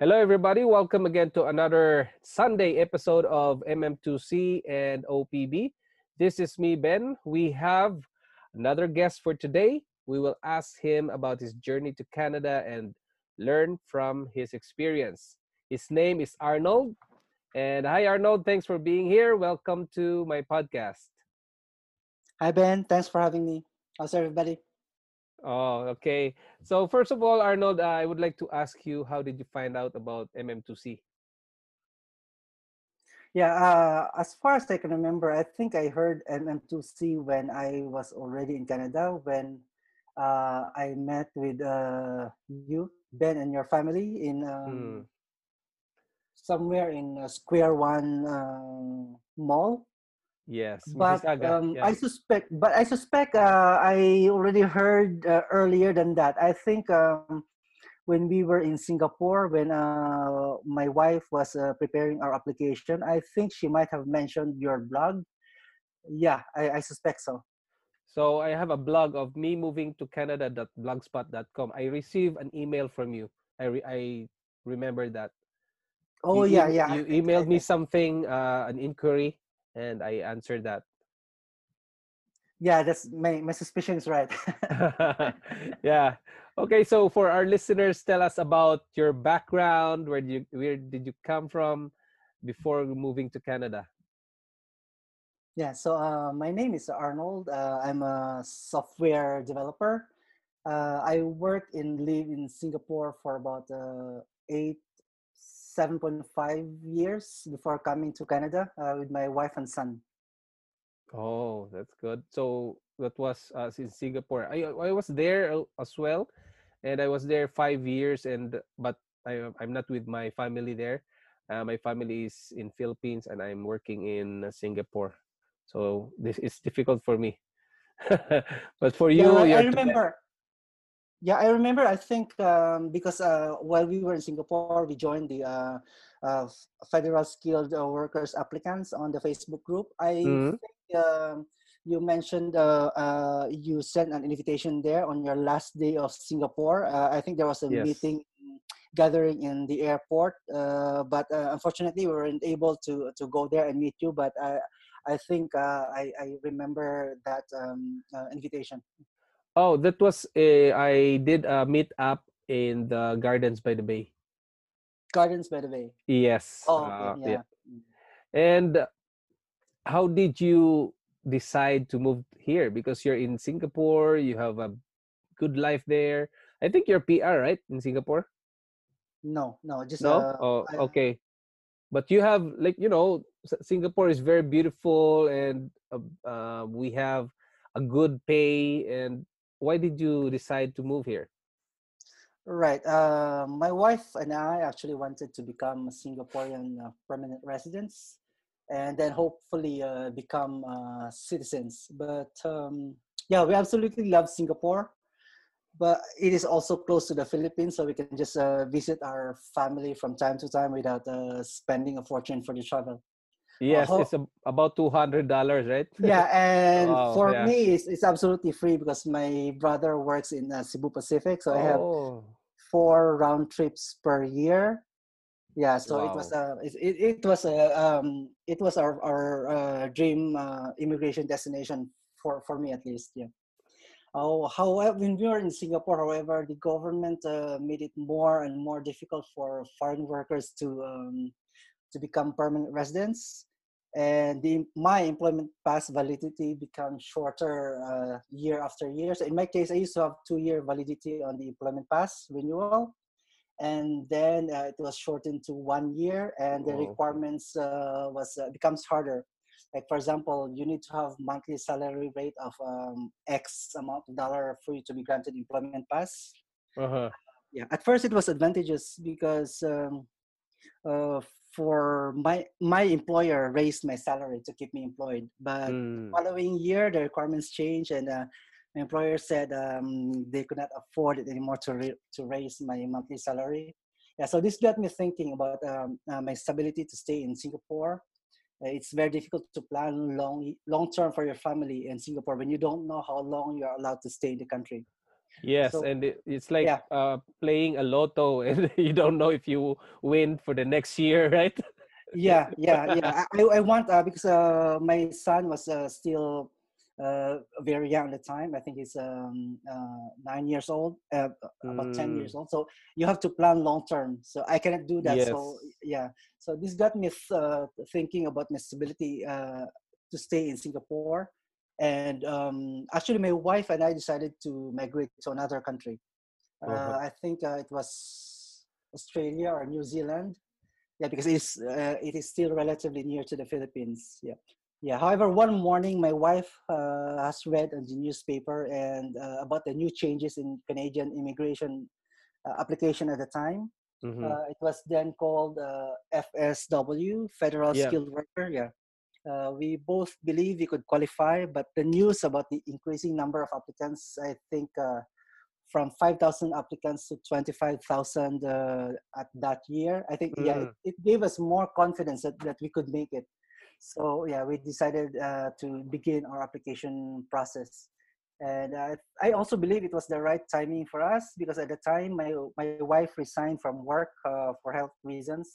Hello, everybody. Welcome again to another Sunday episode of MM2C and OPB. This is me, Ben. We have another guest for today. We will ask him about his journey to Canada and learn from his experience. His name is Arnold. And hi, Arnold. Thanks for being here. Welcome to my podcast. Hi, Ben. Thanks for having me. How's everybody? Oh, okay. So first of all, Arnold, uh, I would like to ask you, how did you find out about MM2C? Yeah, uh, as far as I can remember, I think I heard MM2C when I was already in Canada when uh, I met with uh, you, Ben, and your family in um, Hmm. somewhere in uh, Square One uh, Mall. Yes, But um, yeah. I suspect, but I suspect uh, I already heard uh, earlier than that. I think um, when we were in Singapore, when uh, my wife was uh, preparing our application, I think she might have mentioned your blog. Yeah, I, I suspect so. So I have a blog of me moving to Canada.blogspot.com. I received an email from you. I re- I remember that. Oh you yeah, yeah. You emailed me something, uh, an inquiry, and I answered that. Yeah, that's my my suspicion is right. yeah. Okay. So for our listeners, tell us about your background. Where did you where did you come from before moving to Canada? Yeah, so uh, my name is Arnold. Uh, I'm a software developer. Uh, I worked and live in Singapore for about uh, eight, 7.5 years before coming to Canada uh, with my wife and son. Oh, that's good. So that was uh, in Singapore. I I was there as well, and I was there five years. And but I I'm not with my family there. Uh, my family is in Philippines, and I'm working in Singapore. So this is difficult for me. but for you, yeah, I- I remember. Yeah, I remember. I think um, because uh, while we were in Singapore, we joined the uh, uh, Federal Skilled Workers applicants on the Facebook group. I Mhm. think um, you mentioned uh, uh, you sent an invitation there on your last day of Singapore. Uh, I think there was a Yes. meeting gathering in the airport, uh, but uh, unfortunately, we weren't able to to go there and meet you. But I I think uh, I I remember that um, uh, invitation. Oh, that was a, I did a meet up in the Gardens by the Bay. Gardens by the Bay. Yes. Oh, uh, okay, yeah. And how did you decide to move here? Because you're in Singapore, you have a good life there. I think you're PR, right? In Singapore? No, no, just No? uh, oh, I- okay. But you have like you know, Singapore is very beautiful, and uh, uh, we have a good pay. And why did you decide to move here? right. Uh, my wife and I actually wanted to become a Singaporean uh, permanent residents, and then hopefully uh, become uh, citizens. But um, yeah, we absolutely love Singapore. But it is also close to the Philippines, so we can just uh, visit our family from time to time without uh, spending a fortune for the travel. Yes, it's a, about two hundred dollars, right? Yeah, and Wow, for yeah. me, it's, it's absolutely free because my brother works in uh, Cebu Pacific, so I have four round trips per year. Yeah, so it was a it, it, it was a um it was our our uh, dream uh, immigration destination for for me at least. Yeah. Oh, however, when we were in Singapore, however, the government uh, made it more and more difficult for foreign workers to um, to become permanent residents, and the, my employment pass validity becomes shorter uh, year after year. So in my case, I used to have two year validity on the employment pass renewal, and then uh, it was shortened to one year, and the Wow. requirements uh, was uh, becomes harder. Like for example, you need to have monthly salary rate of um, X amount of dollar for you to be granted employment pass uh-huh. yeah at first it was advantageous because um, uh, for my my employer raised my salary to keep me employed but Mm. following year the requirements changed and uh, my employer said um, they could not afford it anymore to re- to raise my monthly salary. Yeah so this got me thinking about um, uh, my stability to stay in singapore. Uh, it's very difficult to plan long long term for your family in singapore when you don't know how long you're allowed to stay in the country Yes, So- and it, it's like Yeah. uh, playing a lotto, and you don't know if you win for the next year, right? yeah yeah yeah. I, I- want uh, because uh, my son was uh, still uh, very young at the time. I think he's um, uh, nine years old uh, about 10 Mm. years old. So you have to plan long term. So i cannot do that. So yeah. So this got me uh, thinking about my stability uh, to stay in singapore and um, actually my wife and i decided to migrate to another country. Uh, Uh-huh. i think uh, it was australia or new zealand. Yeah because it's uh, it is still relatively near to the philippines. Yeah. Yeah however one morning my wife uh, has read on the newspaper and uh, about the new changes in canadian immigration uh, application at the time. Mhm. uh, it was then called uh, fsw federal Yeah. skilled worker. Yeah uh, we both believe we could qualify but the news about the increasing number of applicants i think uh, from 5000 applicants to 25000 uh, at that year i think yeah it, Mm. it gave us more confidence that, that we could make it. So yeah we decided uh, to begin our application process. And uh, i also believe it was the right timing for us because at the time my my wife resigned from work uh, for health reasons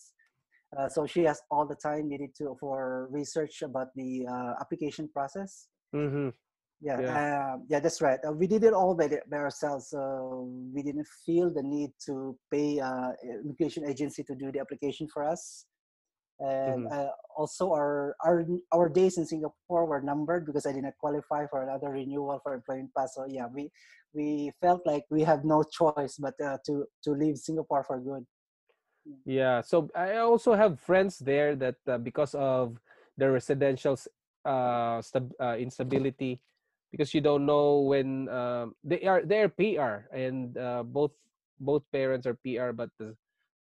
uh, so she has all the time needed to for research about the uh, application process Mhm. yeah Yeah. yeah, yeah that's right uh, we did it all by, the, by ourselves so we didn't feel the need to pay uh, immigration agency to do the application for us and Mhm. uh, also our, our our days in singapore were numbered because i did not qualify for another renewal for employment pass so yeah we we felt like we had no choice but uh, to to leave singapore for good Yeah. So I also have friends there that uh, because of the residential uh, stab- uh, instability, because you don't know when um, they are they're PR and uh, both both parents are PR, but the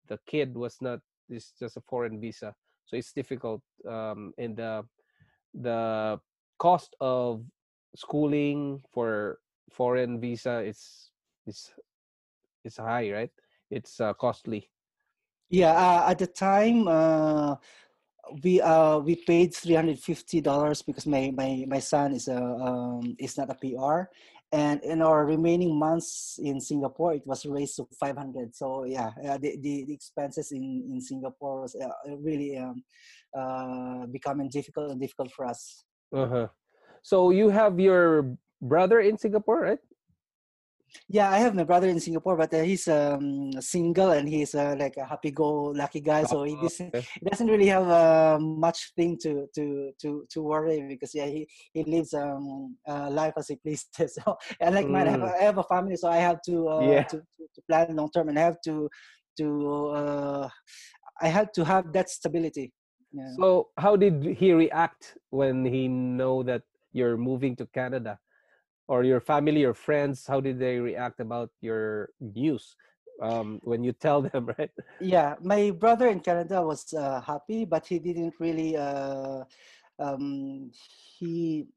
the kid was not. It's just a foreign visa, so it's difficult. Um, and the the cost of schooling for foreign visa is is is high, right? It's uh, costly. Yeah uh, at the time uh, we uh we paid three hundred fifty dollars because my my my son is a um is not a PR, and in our remaining months in Singapore it was raised to five hundred. So yeah, uh, the, the the expenses in in Singapore was uh, really um uh becoming difficult and difficult for us. Uh-huh. So you have your brother in Singapore, right? Yeah, I have my brother in Singapore, but uh, he's um single and he's uh, like a happy-go-lucky guy, so he Oh, doesn't okay. he doesn't really have uh, much thing to to to to worry because yeah he he lives um uh, life as he pleases so unlike mine I have, Mm. I have a family so I have to uh, Yeah. to, to plan long term and I have to to uh, I have to have that stability yeah So how did he react when he know that you're moving to Canada? Or your family or friends, how did they react about your news um, when you tell them, right? yeah my brother in Canada was uh, happy but he didn't really uh, um, he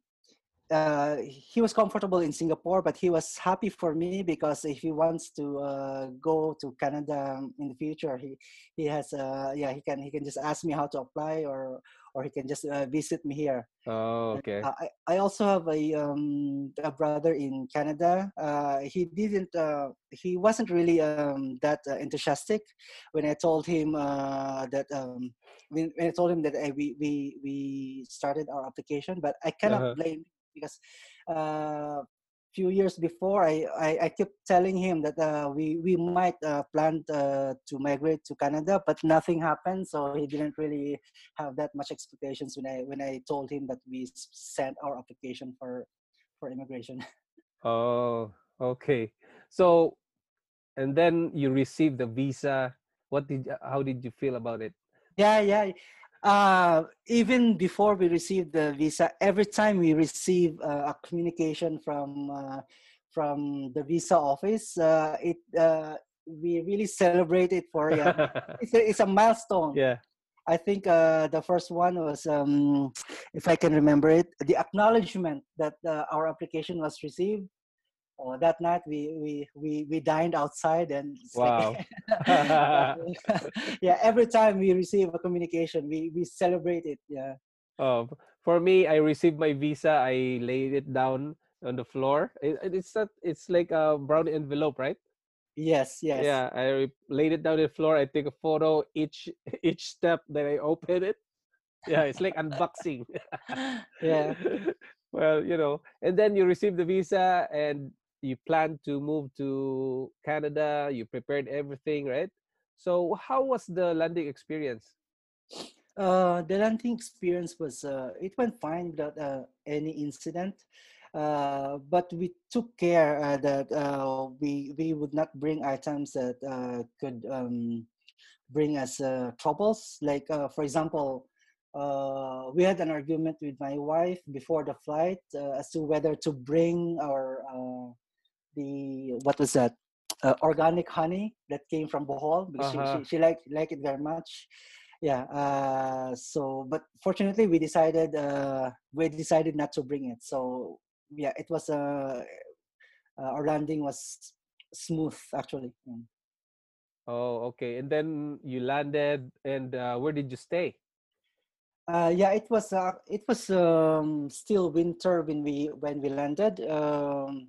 uh, he was comfortable in Singapore, but he was happy for me because if he wants to uh, go to Canada um, in the future, he he has uh, yeah he can he can just ask me how to apply or or he can just uh, visit me here. Oh, okay. uh, I I also have a um a brother in Canada. Uh, he didn't uh, he wasn't really um that uh, enthusiastic when I told him uh, that um when, when I told him that uh, we we we started our application, but I cannot Uh-huh. blame because uh few years before I, I, I kept telling him that uh, we, we might uh, plan uh, to migrate to Canada, but nothing happened. So he didn't really have that much expectations when I when I told him that we sent our application for for immigration. Oh, okay. So, and then you received the visa. What did, how did you feel about it? yeah, yeah. Uh, even before we received the visa, every time we receive uh, a communication from uh, from the visa office, uh, it uh, we really celebrate it for yeah. it's a, it's a milestone. yeah. I think uh, the first one was, um, if I can remember it, the acknowledgement that uh, our application was received. Oh, that night we we we we dined outside and Wow. yeah, every time we receive a communication, we we celebrate it. Yeah. Oh, for me, I received my visa. I laid it down on the floor. It, it- it's not. It's like a brown envelope, right? Yes. Yes. Yeah. I laid it down on the floor. I take a photo each each step that I open it. Yeah, it's like unboxing. Yeah. well, you know, and then you receive the visa and you plan to move to Canada. You prepared everything, right? So, how was the landing experience? Uh, the landing experience was uh, it went fine without uh, any incident, uh, but we took care uh, that uh, we we would not bring items that uh, could um, bring us uh, troubles. Like uh, for example, we had an argument with my wife before the flight as to whether to bring our the what was that uh, organic honey that came from Bohol because Uh-huh. she, she she liked liked it very much yeah uh so but fortunately we decided uh we decided not to bring it so yeah it was uh, uh our landing was smooth actually Mm. Oh, okay. And then you landed, and uh, where did you stay? uh yeah it was uh it was um still winter when we when we landed um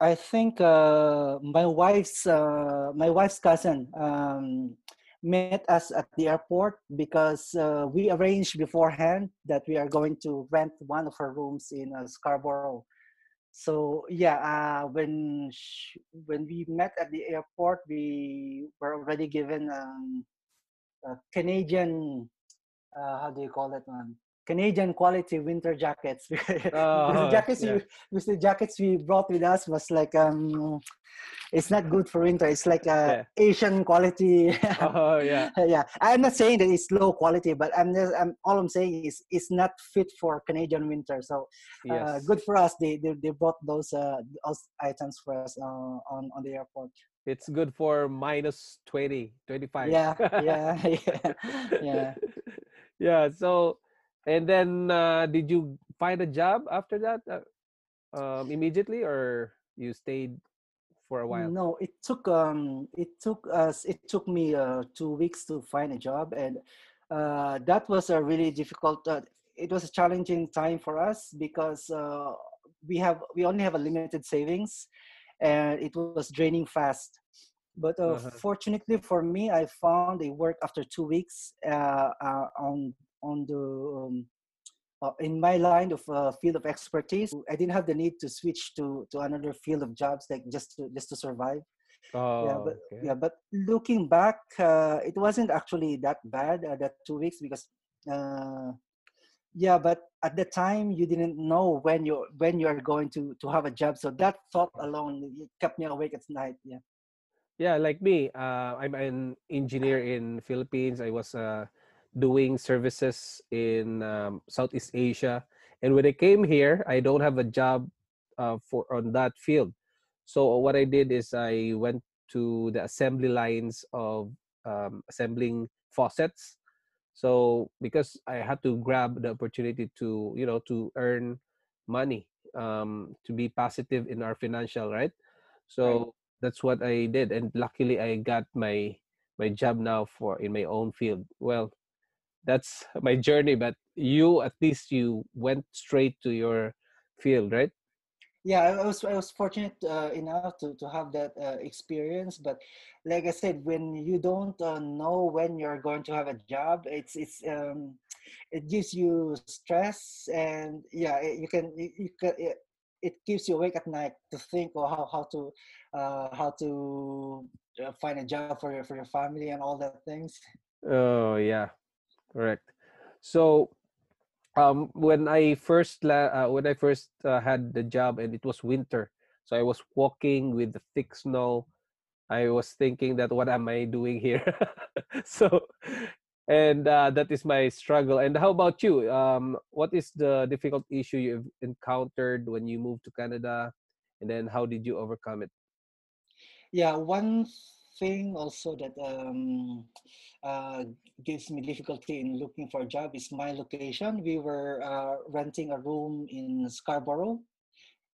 i think uh my wife's uh my wife's cousin um met us at the airport because uh, we arranged beforehand that we are going to rent one of her rooms in uh, Scarborough. So yeah, uh, when sh- when we met at the airport, we were already given um, a Canadian uh, how do you call that one? Canadian quality winter jackets. because Oh, the jackets yeah. we, the jackets we brought with us was like um, it's not good for winter. It's like a Asian quality. Oh, yeah. yeah, I'm not saying that it's low quality, but I'm just I'm all I'm saying is it's not fit for Canadian winter. So uh, Yes. good for us. They, they they brought those uh those items for us uh, on on the airport. It's good for minus 20, 25. Yeah, yeah, yeah, yeah. yeah. So, and then uh, did you find a job after that uh, um, immediately, or you stayed for a while? No, it took um it took us it took me uh two weeks to find a job and uh that was a really difficult uh, it was a challenging time for us because uh we have we only have a limited savings and it was draining fast. But uh, Uh-huh. fortunately for me, I found a work after two weeks uh, uh, on on the um, uh, in my line of uh, field of expertise. I didn't have the need to switch to to another field of jobs like just to just to survive. Oh, yeah, but okay. yeah, but looking back, uh, it wasn't actually that bad uh, that two weeks because. Uh, yeah but at the time you didn't know when you when you are going to to have a job so that thought alone kept me awake at night yeah Yeah, like me, uh, I'm an engineer in Philippines. I was uh, doing services in um, Southeast Asia, and when I came here, I don't have a job uh, for on that field. So what I did is I went to the assembly lines of um, assembling faucets. So because I had to grab the opportunity to you know to earn money, um, to be positive in our financial right. So that's what I did, and luckily I got my my job now for in my own field. Well, that's my journey, but you at least you went straight to your field, right? yeah i was i was fortunate uh, enough to to have that uh, experience but like i said when you don't uh, know when you're going to have a job it's it's um it gives you stress and yeah it, you can you, you can it, it keeps you awake at night to think or how how to uh how to uh, find a job for your for your family and all that things Oh yeah, correct. So um when I first uh, when I first uh, had the job and it was winter, so I was walking with the thick snow. I was thinking that what am I doing here? so and uh, that is my struggle. And how about you? Um, what is the difficult issue you've encountered when you moved to Canada, and then how did you overcome it? Yeah, one thing also that um, uh, gives me difficulty in looking for a job is my location. We were uh, renting a room in Scarborough,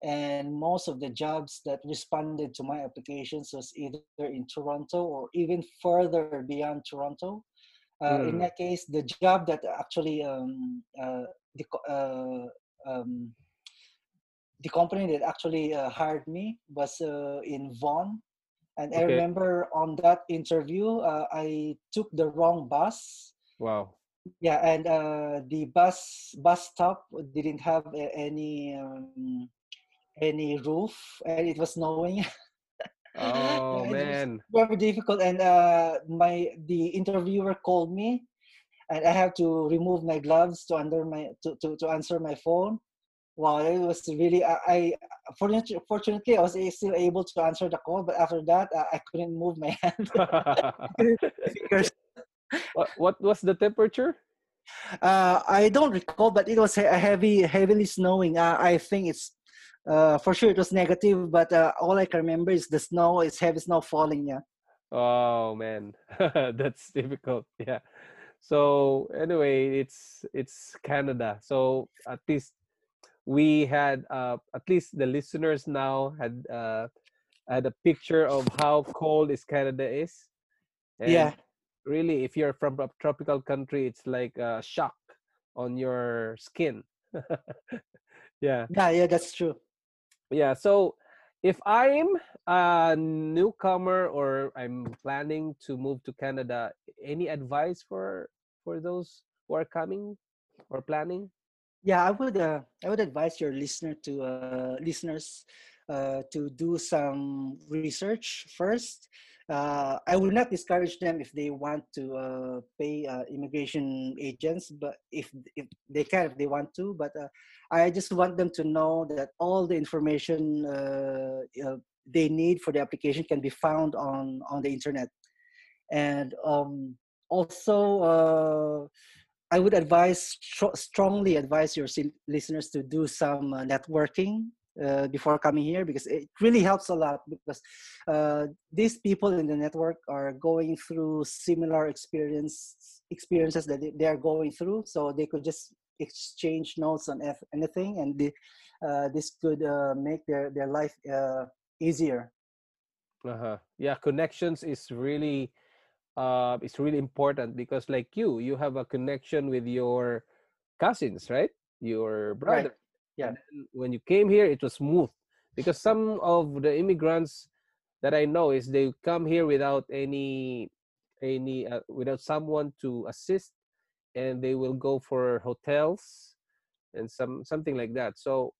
and most of the jobs that responded to my applications was either in Toronto or even further beyond Toronto. Uh, In Mm. that case, the job that actually um, uh, the uh, um, the company that actually uh, hired me was uh, in Vaughan, and I remember on that interview, uh, I took the wrong bus. Wow. Yeah, and uh, the bus bus stop didn't have a- any um, any roof, and it was snowing. Oh yeah, it was man. very difficult. And uh, my the interviewer called me, and I have to remove my gloves to under my to, to, to answer my phone. Wow, it was really I, I fortunately, fortunately I was still able to answer the call, but after that uh, I couldn't move my hand. what what was the temperature? Uh, I don't recall, but it was he- heavy, heavily snowing. Uh, I think it's uh, for sure it was negative, but uh, all I can remember is the snow, is heavy snow falling. Yeah. Oh man, that's difficult. Yeah. So anyway, it's it's Canada. So at least we had uh, at least the listeners now had uh, had a picture of how cold is Canada is. And Yeah. really, if you're from a tropical country, it's like a shock on your skin. yeah. Yeah, yeah, that's true. Yeah. So if I'm a newcomer or I'm planning to move to Canada, any advice for for those who are coming or planning? Yeah, I would uh, I would advise your listener to uh, listeners uh, to do some research first. Uh, I will not discourage them if they want to uh, pay uh, immigration agents, but if if they can, if they want to. But uh, I just want them to know that all the information uh, uh, they need for the application can be found on on the internet, and um, also. I would advise strongly advise your listeners to do some uh, networking uh, before coming here because it really helps a lot because uh, these people in the network are going through similar experience experiences that they are going through so they could just exchange notes on anything and uh, this could uh, make their, their life uh, easier Uh-huh. Yeah, connections is really uh it's really important because like you, you have a connection with your cousins, right? Your brother right yeah And when you came here, it was smooth because some of the immigrants that I know is they come here without any any uh, without someone to assist, and they will go for hotels and some something like that. So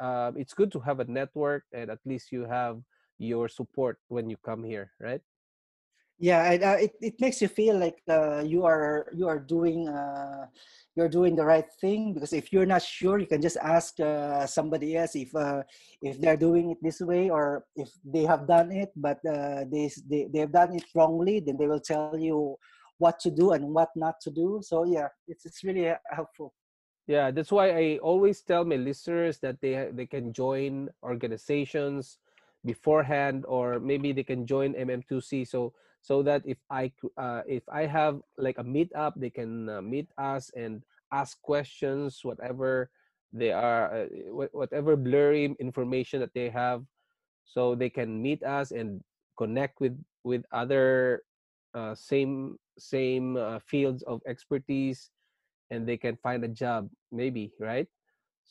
um, it's good to have a network, and at least you have your support when you come here, right? Yeah and, uh, it, it makes you feel like uh, you are you are doing uh, you're doing the right thing because if you're not sure you can just ask uh, somebody else if uh, if they're doing it this way or if they have done it but uh, they, they they've done it wrongly then they will tell you what to do and what not to do so yeah it's, it's really helpful Yeah, that's why I always tell my listeners that they they can join organizations beforehand, or maybe they can join MM2C. So so that if I uh, if I have like a meetup, they can uh, meet us and ask questions, whatever they are, uh, wh- whatever blurry information that they have, so they can meet us and connect with with other uh, same same uh, fields of expertise and they can find a job maybe right?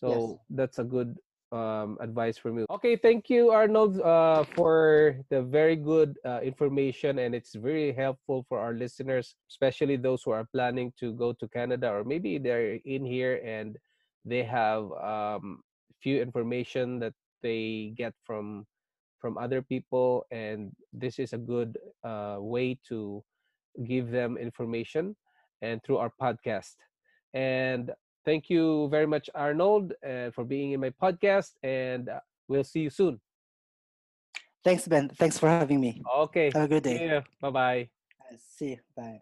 Yes. So that's a good um, advice from you okay thank you arnold uh, for the very good uh, information and it's very helpful for our listeners especially those who are planning to go to canada or maybe they're in here and they have um, few information that they get from from other people and this is a good uh, way to give them information and through our podcast. And thank you very much, Arnold, uh, for being in my podcast. And uh, we'll see you soon. thanks ben thanks for having me Okay. have a good day you. Bye bye. See you bye